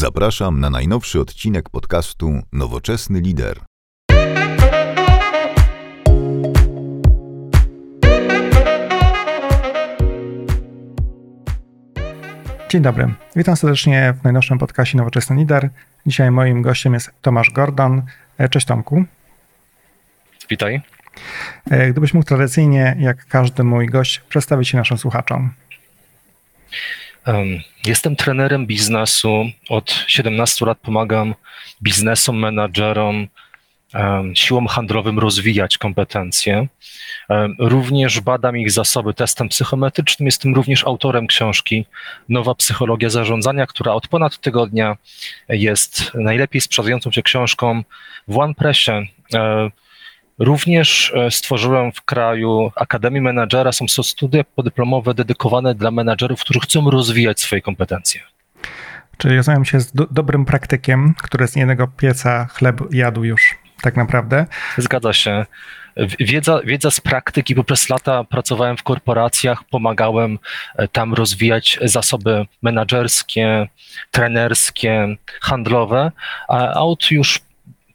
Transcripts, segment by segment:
Zapraszam na najnowszy odcinek podcastu Nowoczesny Lider. Dzień dobry. Witam serdecznie w najnowszym podcastie Nowoczesny Lider. Dzisiaj moim gościem jest Tomasz Gordon. E, Cześć Tomku. Witaj. E, Gdybyś mógł tradycyjnie, jak każdy mój gość, przedstawić się naszym słuchaczom. Em, Jestem trenerem biznesu. Od 17 lat pomagam biznesom, menadżerom, siłom handlowym rozwijać kompetencje. Również badam ich zasoby testem psychometrycznym. Jestem również autorem książki Nowa psychologia zarządzania, która od ponad tygodnia jest najlepiej sprzedającą się książką w OnePressie. Również e, stworzyłem w kraju Akademię Menadżera. Są to studia podyplomowe dedykowane dla menadżerów, którzy chcą rozwijać swoje kompetencje. Czyli rozumiem się z do dobrym praktykiem, który z jednego pieca chleb jadł już tak naprawdę. Zgadza się. Wiedza, wiedza z praktyki, bo przez lata pracowałem w korporacjach, pomagałem e, tam rozwijać zasoby menedżerskie, trenerskie, handlowe, a od już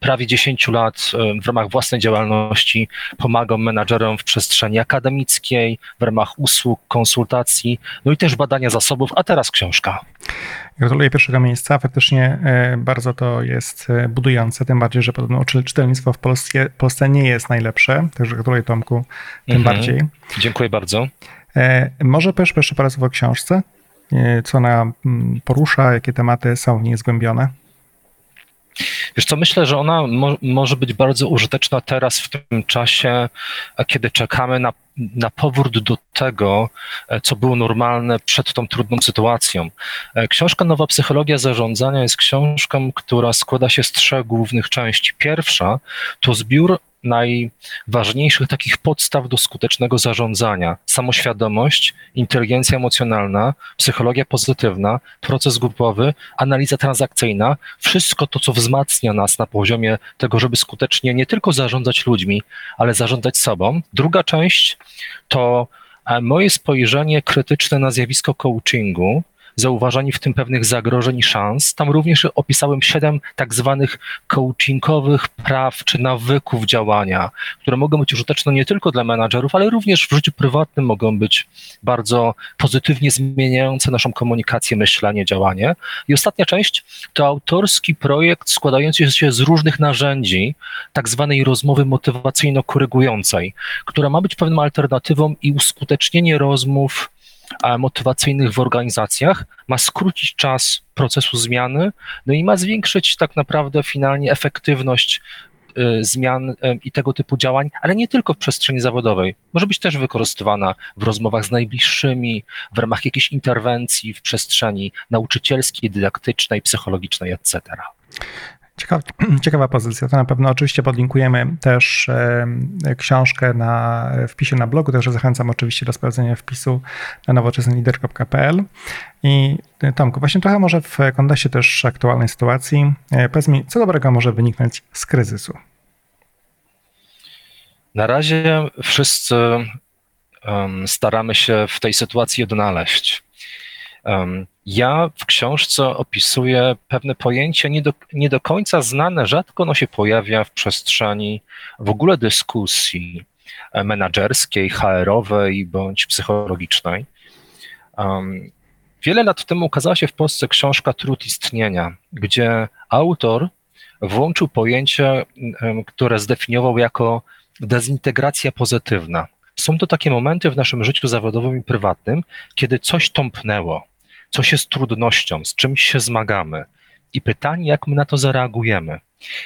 prawie 10 lat e, w ramach własnej działalności pomagam menadżerom w przestrzeni akademickiej, w ramach usług, konsultacji, no i też badania zasobów, a teraz książka. Gratuluję pierwszego miejsca. Faktycznie e, bardzo to jest e, budujące, tym bardziej, że podobno czy- czytelnictwo w Polsce, Polsce nie jest najlepsze. Także gratuluję Tomku tym Mhm. bardziej. Dziękuję bardzo. Może powiesz jeszcze parę słów o książce? Co ona mm, porusza, jakie tematy są w niej zgłębione? Wiesz co, myślę, że ona mo może być bardzo użyteczna teraz w tym czasie, e, kiedy czekamy na, na powrót do tego, e, co było normalne przed tą trudną sytuacją. E, Książka Nowa Psychologia Zarządzania jest książką, która składa się z trzech głównych części. Pierwsza to zbiór najważniejszych takich podstaw do skutecznego zarządzania. Samoświadomość, inteligencja emocjonalna, psychologia pozytywna, proces grupowy, analiza transakcyjna, wszystko to, co wzmacnia nas na poziomie tego, żeby skutecznie nie tylko zarządzać ludźmi, ale zarządzać sobą. Druga część to e, moje spojrzenie krytyczne na zjawisko coachingu, zauważanie w tym pewnych zagrożeń i szans. Tam również opisałem siedem tak zwanych coachingowych praw czy nawyków działania, które mogą być użyteczne nie tylko dla menadżerów, ale również w życiu prywatnym mogą być bardzo pozytywnie zmieniające naszą komunikację, myślenie, działanie. I ostatnia część to autorski projekt składający się z różnych narzędzi, tak zwanej rozmowy motywacyjno-korygującej, która ma być pewną alternatywą i uskutecznienie rozmów motywacyjnych w organizacjach, ma skrócić czas procesu zmiany, no i ma zwiększyć tak naprawdę finalnie efektywność y, zmian y, i tego typu działań, ale nie tylko w przestrzeni zawodowej. Może być też wykorzystywana w rozmowach z najbliższymi, w ramach jakiejś interwencji w przestrzeni nauczycielskiej, dydaktycznej, psychologicznej, etc. Ciekawa, ciekawa pozycja. To na pewno oczywiście podlinkujemy też książkę na wpisie na blogu, także zachęcam oczywiście do sprawdzenia wpisu na nowoczesnylider.pl. I e, Tomku, właśnie trochę może w kontekście też aktualnej sytuacji, e, powiedz mi, co dobrego może wyniknąć z kryzysu? Na razie wszyscy staramy się w tej sytuacji odnaleźć. Ja w książce opisuję pewne pojęcie nie do, nie do końca znane, rzadko ono się pojawia w przestrzeni w ogóle dyskusji e, menedżerskiej, HR-owej bądź psychologicznej. Wiele lat temu ukazała się w Polsce książka Trud istnienia, gdzie autor włączył pojęcie, które zdefiniował jako dezintegracja pozytywna. Są to takie momenty w naszym życiu zawodowym i prywatnym, kiedy coś tąpnęło, coś jest trudnością, z czymś się zmagamy. I pytanie, jak my na to zareagujemy.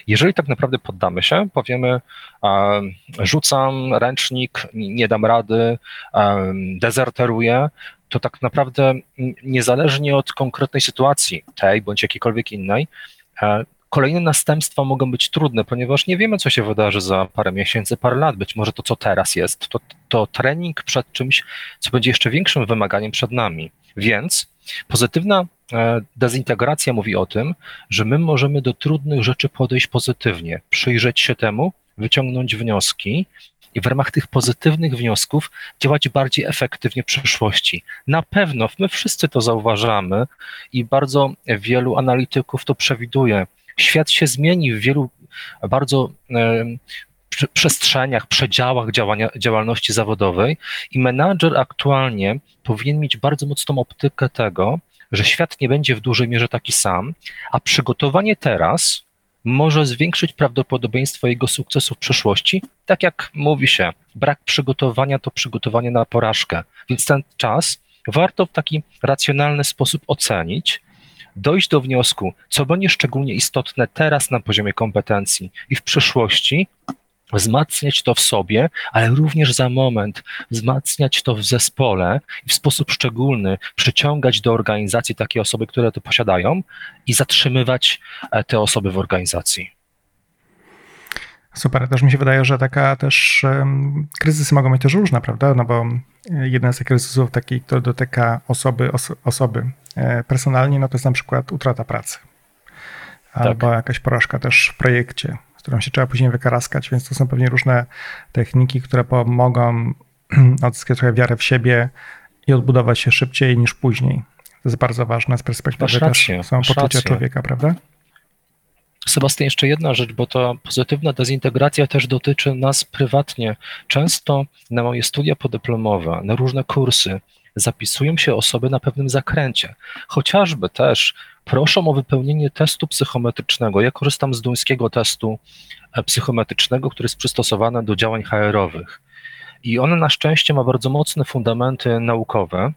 Jeżeli tak naprawdę poddamy się, powiemy, um, rzucam ręcznik, nie dam rady, um, dezerteruję, to tak naprawdę niezależnie od konkretnej sytuacji, tej bądź jakiejkolwiek innej, e, Kolejne następstwa mogą być trudne, ponieważ nie wiemy, co się wydarzy za parę miesięcy, parę lat. Być może to, co teraz jest, to, to trening przed czymś, co będzie jeszcze większym wymaganiem przed nami. Więc pozytywna e, dezintegracja mówi o tym, że my możemy do trudnych rzeczy podejść pozytywnie, przyjrzeć się temu, wyciągnąć wnioski i w ramach tych pozytywnych wniosków działać bardziej efektywnie w przyszłości. Na pewno my wszyscy to zauważamy i bardzo wielu analityków to przewiduje. Świat się zmieni w wielu bardzo przestrzeniach, przedziałach działania, działalności zawodowej i menadżer aktualnie powinien mieć bardzo mocną optykę tego, że świat nie będzie w dużej mierze taki sam, a przygotowanie teraz może zwiększyć prawdopodobieństwo jego sukcesu w przyszłości. Tak jak mówi się, brak przygotowania to przygotowanie na porażkę, więc ten czas warto w taki racjonalny sposób ocenić, dojść do wniosku, co będzie szczególnie istotne teraz na poziomie kompetencji i w przyszłości, wzmacniać to w sobie, ale również za moment wzmacniać to w zespole i w sposób szczególny przyciągać do organizacji takie osoby, które to posiadają i zatrzymywać e, te osoby w organizacji. Super, też mi się wydaje, że taka też um, kryzysy mogą być też różne, prawda? No bo e, jeden z tych kryzysów taki, który dotyka osoby, os, osoby e, personalnie, no to jest na przykład utrata pracy. Albo tak. jakaś porażka też w projekcie, z którą się trzeba później wykaraskać, więc to są pewnie różne techniki, które pomogą odzyskać trochę wiarę w siebie i odbudować się szybciej niż później. To jest bardzo ważne z perspektywy rację, też samopoczucia człowieka, prawda? Sebastian, jeszcze jedna rzecz, bo ta pozytywna dezintegracja też dotyczy nas prywatnie. Często na moje studia podyplomowe, na różne kursy zapisują się osoby na pewnym zakręcie. Chociażby też proszą o wypełnienie testu psychometrycznego. Ja korzystam z duńskiego testu e, psychometrycznego, który jest przystosowany do działań HR-owych. I on na szczęście ma bardzo mocne fundamenty naukowe,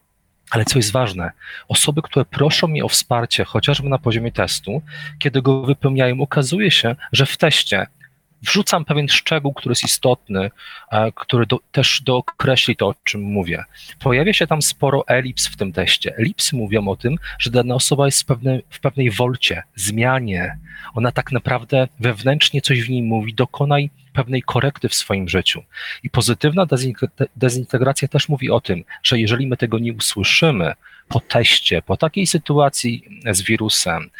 ale co jest ważne, osoby, które proszą mnie o wsparcie, chociażby na poziomie testu, kiedy go wypełniają, okazuje się, że w teście wrzucam pewien szczegół, który jest istotny, e, który do, też dookreśli to, o czym mówię. Pojawia się tam sporo elips w tym teście. Elipsy mówią o tym, że dana osoba jest w pewnej, w pewnej wolcie, zmianie. Ona tak naprawdę wewnętrznie coś w niej mówi, dokonaj pewnej korekty w swoim życiu. I pozytywna dezintegracja też mówi o tym, że jeżeli my tego nie usłyszymy po teście, po takiej sytuacji z wirusem,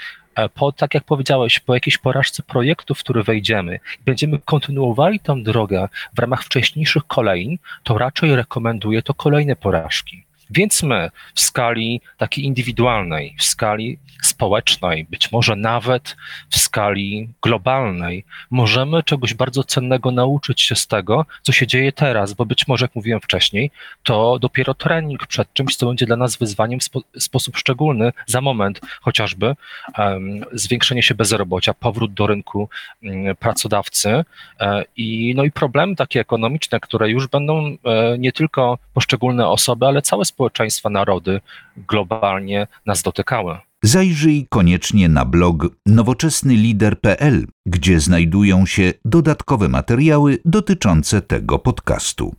po, tak jak powiedziałeś, po jakiejś porażce projektu, w który wejdziemy będziemy kontynuowali tą drogę w ramach wcześniejszych kolejn, to raczej rekomenduję to kolejne porażki. Więc my w skali takiej indywidualnej, w skali społecznej, być może nawet w skali globalnej, możemy czegoś bardzo cennego nauczyć się z tego, co się dzieje teraz, bo być może, jak mówiłem wcześniej, to dopiero trening przed czymś, co będzie dla nas wyzwaniem w spo, sposób szczególny za moment, chociażby um, zwiększenie się bezrobocia, powrót do rynku um, pracodawcy e, i, no i problemy takie ekonomiczne, które już będą e, nie tylko poszczególne osoby, ale całe społeczeństwa, narody globalnie nas dotykały. Zajrzyj koniecznie na blog nowoczesnylider.pl, gdzie znajdują się dodatkowe materiały dotyczące tego podcastu.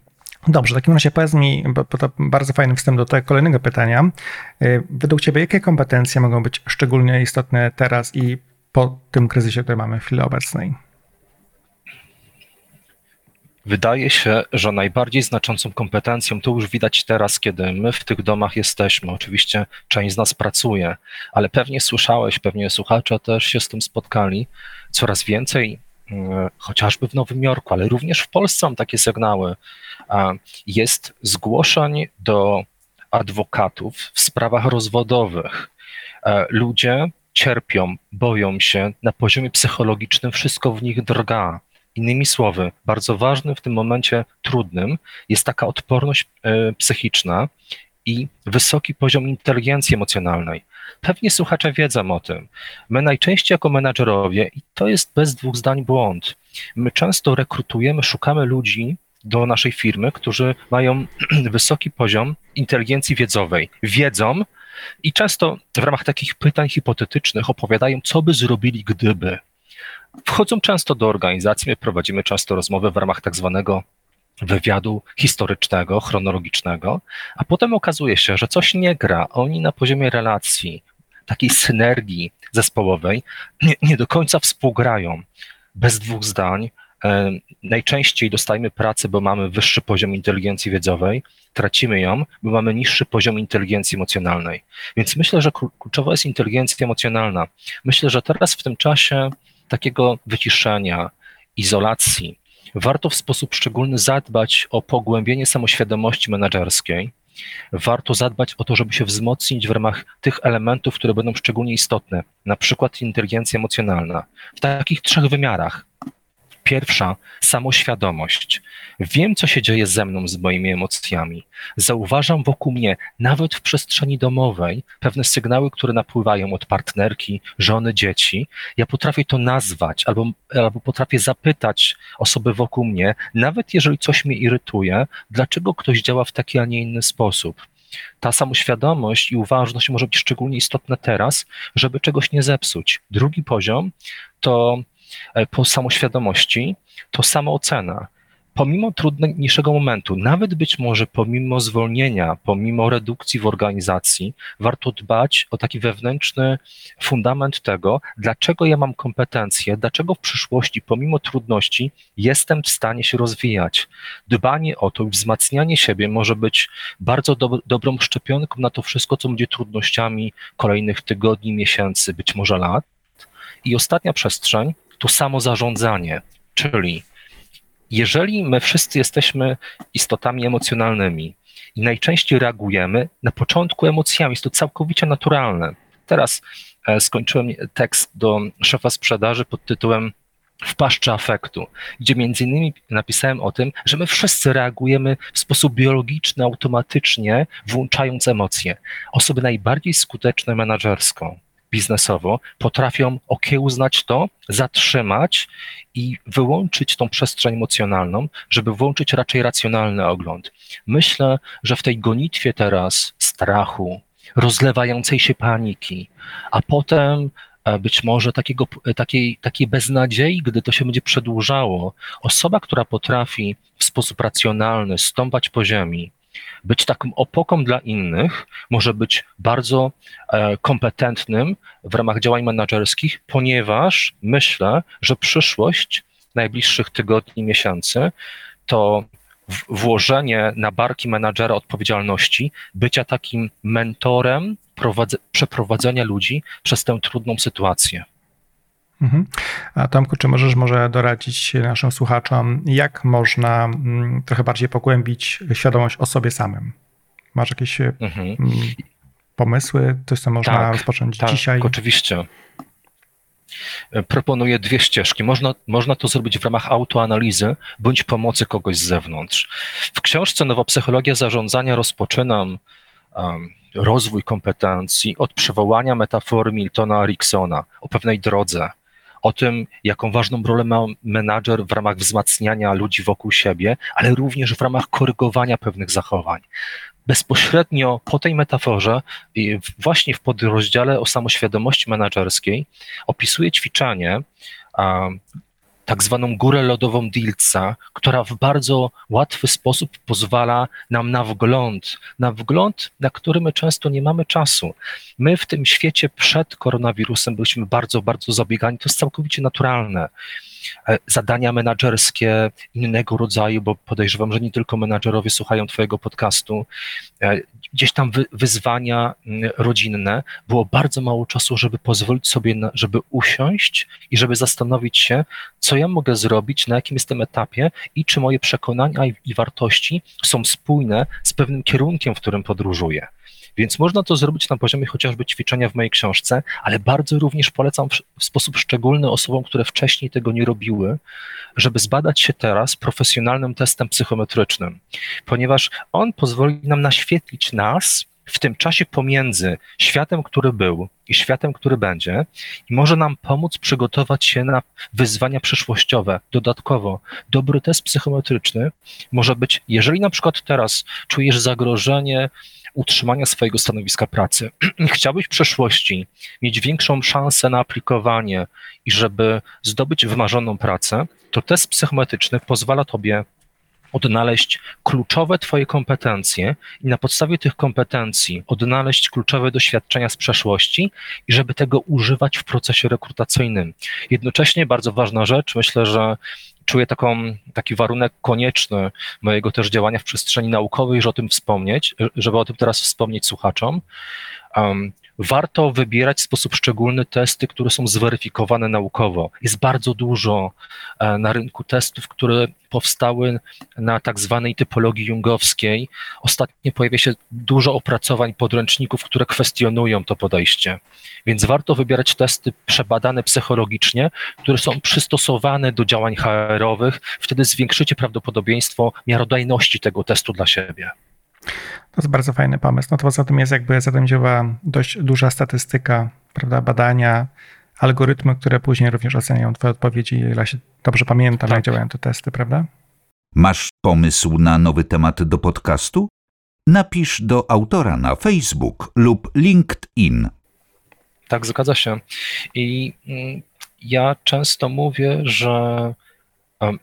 Dobrze, w takim razie powiedz mi, bo to bardzo fajny wstęp do tego kolejnego pytania. Y, według Ciebie, jakie kompetencje mogą być szczególnie istotne teraz i po tym kryzysie, który mamy w chwili obecnej? Wydaje się, że najbardziej znaczącą kompetencją, to już widać teraz, kiedy my w tych domach jesteśmy. Oczywiście część z nas pracuje, ale pewnie słyszałeś, pewnie słuchacze też się z tym spotkali. Coraz więcej, mm, chociażby w Nowym Jorku, ale również w Polsce są takie sygnały, jest zgłoszeń do adwokatów w sprawach rozwodowych. E, ludzie cierpią, boją się, na poziomie psychologicznym wszystko w nich drga Innymi słowy, bardzo ważny w tym momencie trudnym jest taka odporność e, psychiczna i wysoki poziom inteligencji emocjonalnej. Pewnie słuchacze wiedzą o tym. My najczęściej jako menadżerowie, i to jest bez dwóch zdań błąd, my często rekrutujemy, szukamy ludzi do naszej firmy, którzy mają wysoki poziom inteligencji wiedzowej. Wiedzą i często w ramach takich pytań hipotetycznych opowiadają, co by zrobili, gdyby wchodzą często do organizacji, my prowadzimy często rozmowy w ramach tak zwanego wywiadu historycznego, chronologicznego, a potem okazuje się, że coś nie gra. Oni na poziomie relacji, takiej synergii zespołowej nie, nie do końca współgrają. Bez dwóch zdań e, najczęściej dostajemy pracę, bo mamy wyższy poziom inteligencji wiedzowej, tracimy ją, bo mamy niższy poziom inteligencji emocjonalnej. Więc myślę, że kluczowa jest inteligencja emocjonalna. Myślę, że teraz w tym czasie takiego wyciszenia, izolacji, warto w sposób szczególny zadbać o pogłębienie samoświadomości menedżerskiej. Warto zadbać o to, żeby się wzmocnić w ramach tych elementów, które będą szczególnie istotne, na przykład inteligencja emocjonalna, w takich trzech wymiarach. Pierwsza, samoświadomość. Wiem, co się dzieje ze mną, z moimi emocjami. Zauważam wokół mnie, nawet w przestrzeni domowej, pewne sygnały, które napływają od partnerki, żony, dzieci. Ja potrafię to nazwać, albo, albo potrafię zapytać osoby wokół mnie, nawet jeżeli coś mnie irytuje, dlaczego ktoś działa w taki, a nie inny sposób ta samoświadomość i uważność może być szczególnie istotna teraz, żeby czegoś nie zepsuć. Drugi poziom to po samoświadomości, to samoocena. Pomimo trudniejszego momentu, nawet być może pomimo zwolnienia, pomimo redukcji w organizacji, warto dbać o taki wewnętrzny fundament tego, dlaczego ja mam kompetencje, dlaczego w przyszłości, pomimo trudności, jestem w stanie się rozwijać. Dbanie o to i wzmacnianie siebie może być bardzo do, dobrą szczepionką na to wszystko, co będzie trudnościami kolejnych tygodni, miesięcy, być może lat. I ostatnia przestrzeń to samo zarządzanie, czyli jeżeli my wszyscy jesteśmy istotami emocjonalnymi i najczęściej reagujemy na początku emocjami, jest to całkowicie naturalne. Teraz e, skończyłem tekst do szefa sprzedaży pod tytułem w paszczy afektu, gdzie między innymi napisałem o tym, że my wszyscy reagujemy w sposób biologiczny, automatycznie, włączając emocje. Osoby najbardziej skuteczne menadżersko biznesowo potrafią okiełznać to, zatrzymać i wyłączyć tą przestrzeń emocjonalną, żeby włączyć raczej racjonalny ogląd. Myślę, że w tej gonitwie teraz strachu, rozlewającej się paniki, a potem e, być może takiego, takiej, takiej beznadziei, gdy to się będzie przedłużało, osoba, która potrafi w sposób racjonalny stąpać po ziemi, być taką opoką dla innych, może być bardzo e, kompetentnym w ramach działań menedżerskich, ponieważ myślę, że przyszłość najbliższych tygodni, miesięcy to włożenie na barki menadżera odpowiedzialności, bycia takim mentorem przeprowadzenia ludzi przez tę trudną sytuację. Mhm. A Tomku, czy możesz może doradzić naszym słuchaczom, jak można mm, trochę bardziej pogłębić świadomość o sobie samym? Masz jakieś e, mhm. Mm, pomysły, coś, co można tak, rozpocząć tak, dzisiaj? Oczywiście. E, proponuję dwie ścieżki. Można, można to zrobić w ramach autoanalizy bądź pomocy kogoś z zewnątrz. W książce Nowa Psychologia Zarządzania rozpoczynam um, rozwój kompetencji od przywołania metafory Miltona Ericksona o pewnej drodze, o tym, jaką ważną rolę ma menadżer w ramach wzmacniania ludzi wokół siebie, ale również w ramach korygowania pewnych zachowań. Bezpośrednio po tej metaforze, właśnie w podrozdziale o samoświadomości menedżerskiej, opisuje ćwiczenie, tak zwaną górę lodową Dilca, która w bardzo łatwy sposób pozwala nam na wgląd, na wgląd, na który my często nie mamy czasu. My w tym świecie przed koronawirusem byliśmy bardzo, bardzo zabiegani, to jest całkowicie naturalne. E, zadania menedżerskie innego rodzaju, bo podejrzewam, że nie tylko menadżerowie słuchają Twojego podcastu, e, gdzieś tam wy, wyzwania mm, rodzinne, było bardzo mało czasu, żeby pozwolić sobie, na, żeby usiąść i żeby zastanowić się, co ja mogę zrobić, na jakim jestem etapie i czy moje przekonania i, i wartości są spójne z pewnym kierunkiem, w którym podróżuję. Więc można to zrobić na poziomie chociażby ćwiczenia w mojej książce, ale bardzo również polecam w sposób szczególny osobom, które wcześniej tego nie robiły, żeby zbadać się teraz profesjonalnym testem psychometrycznym, ponieważ on pozwoli nam naświetlić nas w tym czasie pomiędzy światem, który był i światem, który będzie, i może nam pomóc przygotować się na wyzwania przyszłościowe. Dodatkowo, dobry test psychometryczny może być, jeżeli na przykład teraz czujesz zagrożenie utrzymania swojego stanowiska pracy. Chciałbyś w przyszłości mieć większą szansę na aplikowanie i żeby zdobyć wymarzoną pracę, to test psychometryczny pozwala tobie odnaleźć kluczowe Twoje kompetencje i na podstawie tych kompetencji odnaleźć kluczowe doświadczenia z przeszłości i żeby tego używać w procesie rekrutacyjnym. Jednocześnie bardzo ważna rzecz, myślę, że czuję taką, taki warunek konieczny mojego też działania w przestrzeni naukowej, żeby o tym wspomnieć, żeby o tym teraz wspomnieć słuchaczom. Um, warto wybierać w sposób szczególny testy, które są zweryfikowane naukowo. Jest bardzo dużo e, na rynku testów, które powstały na tak zwanej typologii jungowskiej. Ostatnio pojawia się dużo opracowań, podręczników, które kwestionują to podejście. Więc warto wybierać testy przebadane psychologicznie, które są przystosowane do działań HR-owych. Wtedy zwiększycie prawdopodobieństwo miarodajności tego testu dla siebie. To jest bardzo fajny pomysł. No to poza tym jest jakby zatem działa dość duża statystyka, prawda, badania, algorytmy, które później również oceniają twoje odpowiedzi, ile się dobrze pamiętam, tak. jak działają te testy, prawda? Masz pomysł na nowy temat do podcastu? Napisz do autora na Facebook lub LinkedIn. Tak, zgadza się. I mm, ja często mówię, że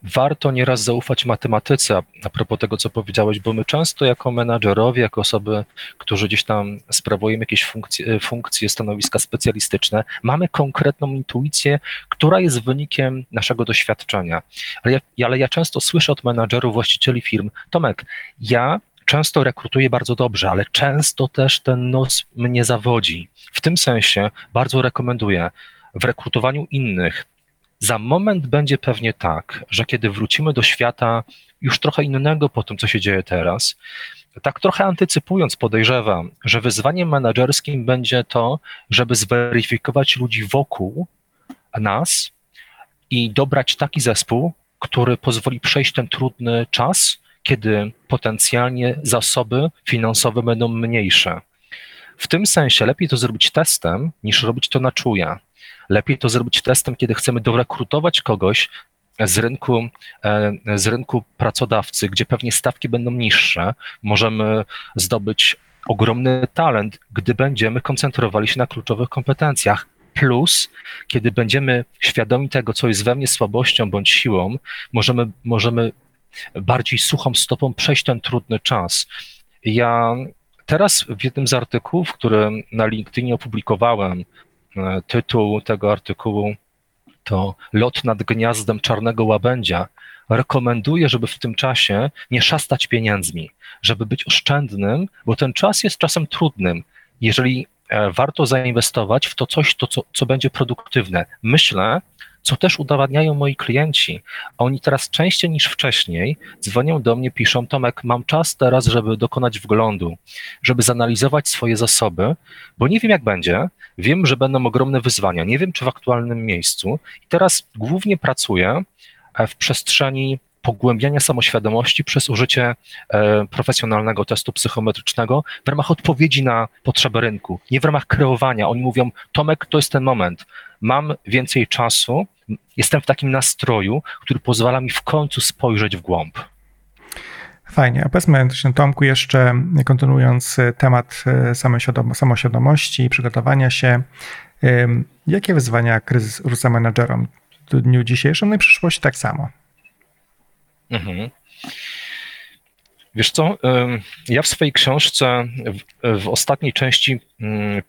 warto nieraz zaufać matematyce, a propos tego, co powiedziałeś, bo my często jako menadżerowie, jako osoby, którzy gdzieś tam sprawują jakieś funkcje, funkcje stanowiska specjalistyczne, mamy konkretną intuicję, która jest wynikiem naszego doświadczenia. Ale ja, ale ja często słyszę od menadżerów, właścicieli firm, Tomek, ja często rekrutuję bardzo dobrze, ale często też ten nos mnie zawodzi. W tym sensie bardzo rekomenduję w rekrutowaniu innych za moment będzie pewnie tak, że kiedy wrócimy do świata już trochę innego po tym, co się dzieje teraz, tak trochę antycypując, podejrzewam, że wyzwaniem menedżerskim będzie to, żeby zweryfikować ludzi wokół nas i dobrać taki zespół, który pozwoli przejść ten trudny czas, kiedy potencjalnie zasoby finansowe będą mniejsze. W tym sensie lepiej to zrobić testem, niż robić to na czuje. Lepiej to zrobić testem, kiedy chcemy dorekrutować kogoś z rynku, e, z rynku pracodawcy, gdzie pewnie stawki będą niższe. Możemy zdobyć ogromny talent, gdy będziemy koncentrowali się na kluczowych kompetencjach. Plus, kiedy będziemy świadomi tego, co jest we mnie słabością bądź siłą, możemy, możemy bardziej suchą stopą przejść ten trudny czas. Ja teraz w jednym z artykułów, który na LinkedInie opublikowałem, tytuł tego artykułu to Lot nad gniazdem czarnego łabędzia. Rekomenduję, żeby w tym czasie nie szastać pieniędzmi, żeby być oszczędnym, bo ten czas jest czasem trudnym. Jeżeli e, warto zainwestować w to coś, to, co, co będzie produktywne. Myślę, co też udowadniają moi klienci. Oni teraz częściej niż wcześniej dzwonią do mnie, piszą: Tomek, mam czas teraz, żeby dokonać wglądu, żeby zanalizować swoje zasoby, bo nie wiem, jak będzie. Wiem, że będą ogromne wyzwania. Nie wiem, czy w aktualnym miejscu. I teraz głównie pracuję e, w przestrzeni pogłębiania samoświadomości przez użycie e, profesjonalnego testu psychometrycznego w ramach odpowiedzi na potrzeby rynku, nie w ramach kreowania. Oni mówią, Tomek, to jest ten moment, mam więcej czasu, jestem w takim nastroju, który pozwala mi w końcu spojrzeć w głąb. Fajnie. A powiedzmy, Tomku, jeszcze kontynuując temat e, samoświadomości i przygotowania się, jakie wyzwania kryzys rzuca menedżerom w dniu dzisiejszym, no i przyszłości tak samo? Mhm. Wiesz co, ja w swojej książce w, w ostatniej części, mm,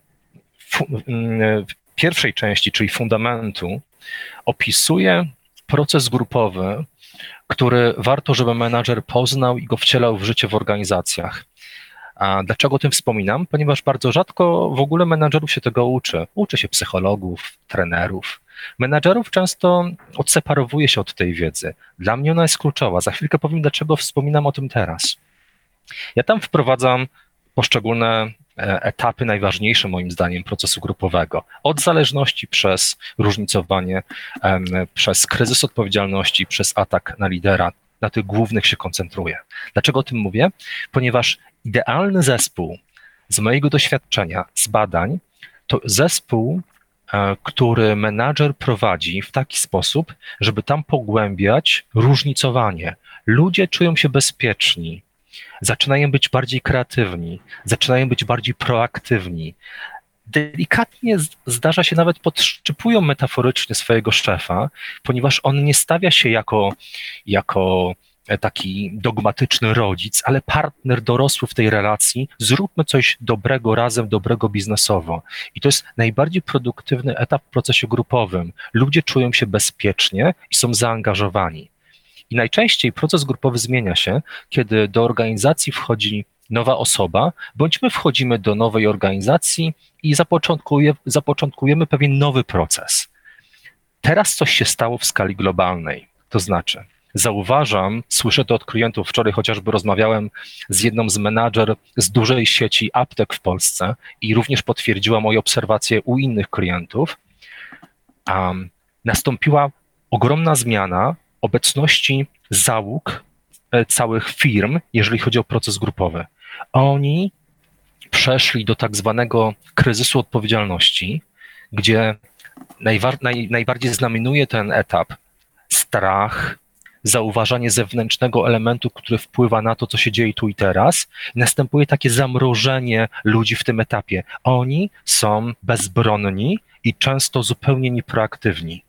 mm, pierwszej części, czyli fundamentu, opisuję proces grupowy, który warto, żeby menadżer poznał i go wcielał w życie w organizacjach. A dlaczego o tym wspominam? Ponieważ bardzo rzadko w ogóle menadżerów się tego uczy. Uczy się psychologów, trenerów, Menadżerów często odseparowuje się od tej wiedzy. Dla mnie ona jest kluczowa. Za chwilkę powiem, dlaczego wspominam o tym teraz. Ja tam wprowadzam poszczególne etapy najważniejsze moim zdaniem procesu grupowego. Od zależności przez różnicowanie, przez kryzys odpowiedzialności, przez atak na lidera. Na tych głównych się koncentruję. Dlaczego o tym mówię? Ponieważ idealny zespół z mojego doświadczenia, z badań, to zespół, E, który menadżer prowadzi w taki sposób, żeby tam pogłębiać różnicowanie. Ludzie czują się bezpieczni, zaczynają być bardziej kreatywni, zaczynają być bardziej proaktywni. Delikatnie zdarza się nawet podszczypują metaforycznie swojego szefa, ponieważ on nie stawia się jako, jako E, taki dogmatyczny rodzic, ale partner dorosły w tej relacji, zróbmy coś dobrego razem, dobrego biznesowo. I to jest najbardziej produktywny etap w procesie grupowym. Ludzie czują się bezpiecznie i są zaangażowani. I najczęściej proces grupowy zmienia się, kiedy do organizacji wchodzi nowa osoba, bądź my wchodzimy do nowej organizacji i zapoczątkuje, zapoczątkujemy pewien nowy proces. Teraz coś się stało w skali globalnej. To znaczy, zauważam, słyszę to od klientów. Wczoraj chociażby rozmawiałem z jedną z menadżer z dużej sieci aptek w Polsce i również potwierdziła moje obserwacje u innych klientów. Um, nastąpiła ogromna zmiana obecności załóg e, całych firm, jeżeli chodzi o proces grupowy. Oni przeszli do tak zwanego kryzysu odpowiedzialności, gdzie najwar- naj, najbardziej znamienuje ten etap strach, zauważanie zewnętrznego elementu, który wpływa na to, co się dzieje tu i teraz. Następuje takie zamrożenie ludzi w tym etapie. Oni są bezbronni i często zupełnie nieproaktywni.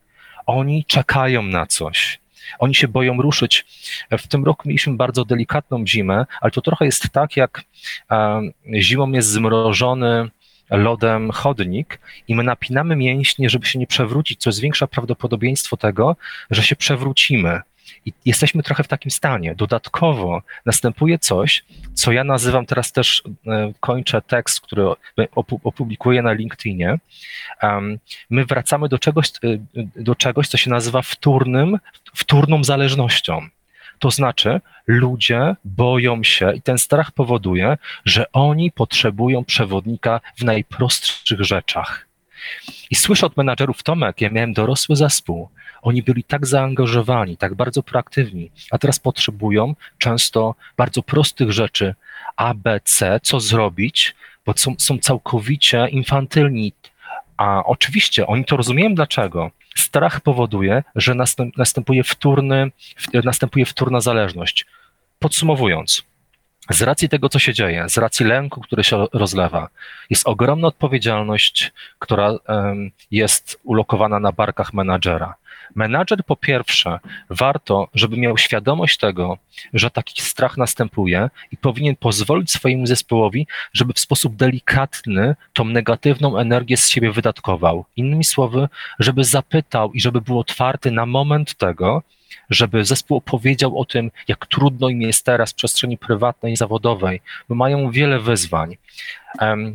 Oni czekają na coś. Oni się boją ruszyć. W tym roku mieliśmy bardzo delikatną zimę, ale to trochę jest tak, jak e, zimą jest zmrożony lodem chodnik i my napinamy mięśnie, żeby się nie przewrócić, co zwiększa prawdopodobieństwo tego, że się przewrócimy. I jesteśmy trochę w takim stanie. Dodatkowo następuje coś, co ja nazywam teraz też, e, kończę tekst, który opublikuję na LinkedInie. My wracamy do czegoś, e, do czegoś, co się nazywa wtórnym, wtórną zależnością. To znaczy, ludzie boją się i ten strach powoduje, że oni potrzebują przewodnika w najprostszych rzeczach. I słyszę od menadżerów, Tomek, ja miałem dorosły zespół, oni byli tak zaangażowani, tak bardzo proaktywni, a teraz potrzebują często bardzo prostych rzeczy A, B, C, co zrobić, bo są, są całkowicie infantylni. A oczywiście oni to rozumieją dlaczego. Strach powoduje, że następ, następuje, wtórny, następuje wtórna zależność. Podsumowując, z racji tego, co się dzieje, z racji lęku, który się rozlewa, jest ogromna odpowiedzialność, która jest ulokowana na barkach menadżera. Menadżer po pierwsze, warto, żeby miał świadomość tego, że taki strach następuje i powinien pozwolić swojemu zespołowi, żeby w sposób delikatny tą negatywną energię z siebie wydatkował. Innymi słowy, żeby zapytał i żeby był otwarty na moment tego, żeby zespół opowiedział o tym, jak trudno im jest teraz w przestrzeni prywatnej i zawodowej, bo mają wiele wyzwań.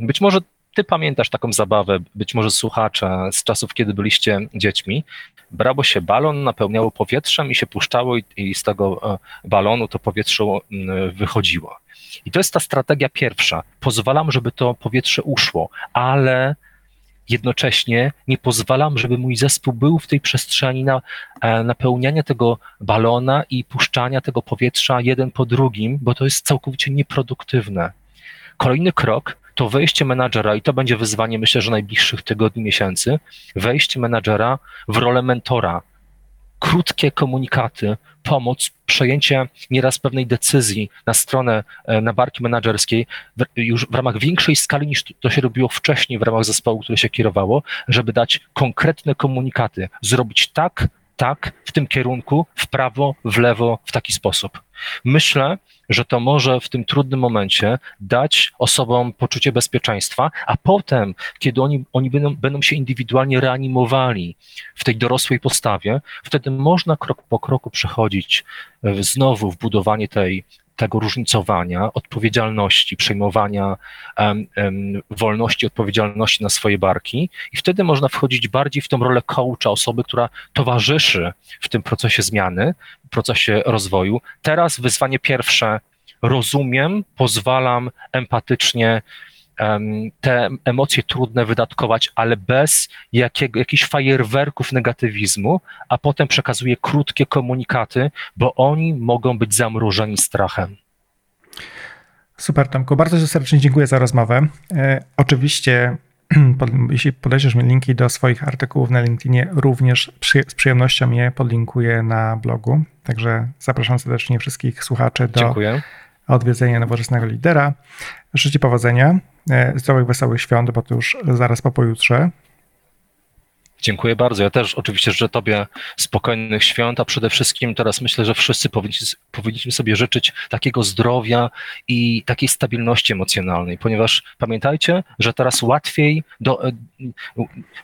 Być może ty pamiętasz taką zabawę, być może słuchacze z czasów, kiedy byliście dziećmi. Brało się balon, napełniało powietrzem i się puszczało i, i z tego e, balonu to powietrze wychodziło. I to jest ta strategia pierwsza. Pozwalam, żeby to powietrze uszło, ale jednocześnie nie pozwalam, żeby mój zespół był w tej przestrzeni na e, napełniania tego balona i puszczania tego powietrza jeden po drugim, bo to jest całkowicie nieproduktywne. Kolejny krok to wejście menadżera, i to będzie wyzwanie, myślę, że najbliższych tygodni, miesięcy, wejście menadżera w rolę mentora. Krótkie komunikaty, pomoc, przejęcie nieraz pewnej decyzji na stronę, e, na barki menedżerskiej już w ramach większej skali niż to się robiło wcześniej w ramach zespołu, który się kierowało, żeby dać konkretne komunikaty, zrobić tak, tak, w tym kierunku, w prawo, w lewo, w taki sposób. Myślę, że to może w tym trudnym momencie dać osobom poczucie bezpieczeństwa, a potem, kiedy oni, oni będą, będą się indywidualnie reanimowali w tej dorosłej postawie, wtedy można krok po kroku przechodzić e, znowu w budowanie tej, tego różnicowania, odpowiedzialności, przejmowania um, um, wolności, odpowiedzialności na swoje barki i wtedy można wchodzić bardziej w tą rolę coacha, osoby, która towarzyszy w tym procesie zmiany, procesie rozwoju. Teraz wyzwanie pierwsze, rozumiem, pozwalam empatycznie te emocje trudne wydatkować, ale bez jakiego, jakichś fajerwerków negatywizmu, a potem przekazuje krótkie komunikaty, bo oni mogą być zamrożeni strachem. Super, Tomku. Bardzo serdecznie dziękuję za rozmowę. E, oczywiście, jeśli podeślesz mi linki do swoich artykułów na LinkedInie, również przy, z przyjemnością je podlinkuję na blogu. Także zapraszam serdecznie wszystkich słuchaczy do Dziękuję. Odwiedzenia nowoczesnego lidera. Życzę powodzenia, e, zdrowych, wesołych świąt, bo to już zaraz po pojutrze. Dziękuję bardzo. Ja też oczywiście życzę Tobie spokojnych świąt, a przede wszystkim teraz myślę, że wszyscy powinniśmy sobie życzyć takiego zdrowia i takiej stabilności emocjonalnej, ponieważ pamiętajcie, że teraz łatwiej, do, e,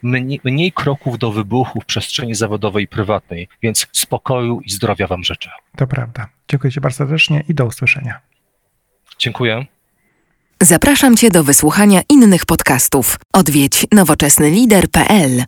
mniej, mniej kroków do wybuchu w przestrzeni zawodowej i prywatnej, więc spokoju i zdrowia Wam życzę. To prawda. Dziękuję Ci bardzo serdecznie i do usłyszenia. Dziękuję. Zapraszam Cię do wysłuchania innych podcastów. Odwiedź nowoczesnylider.pl.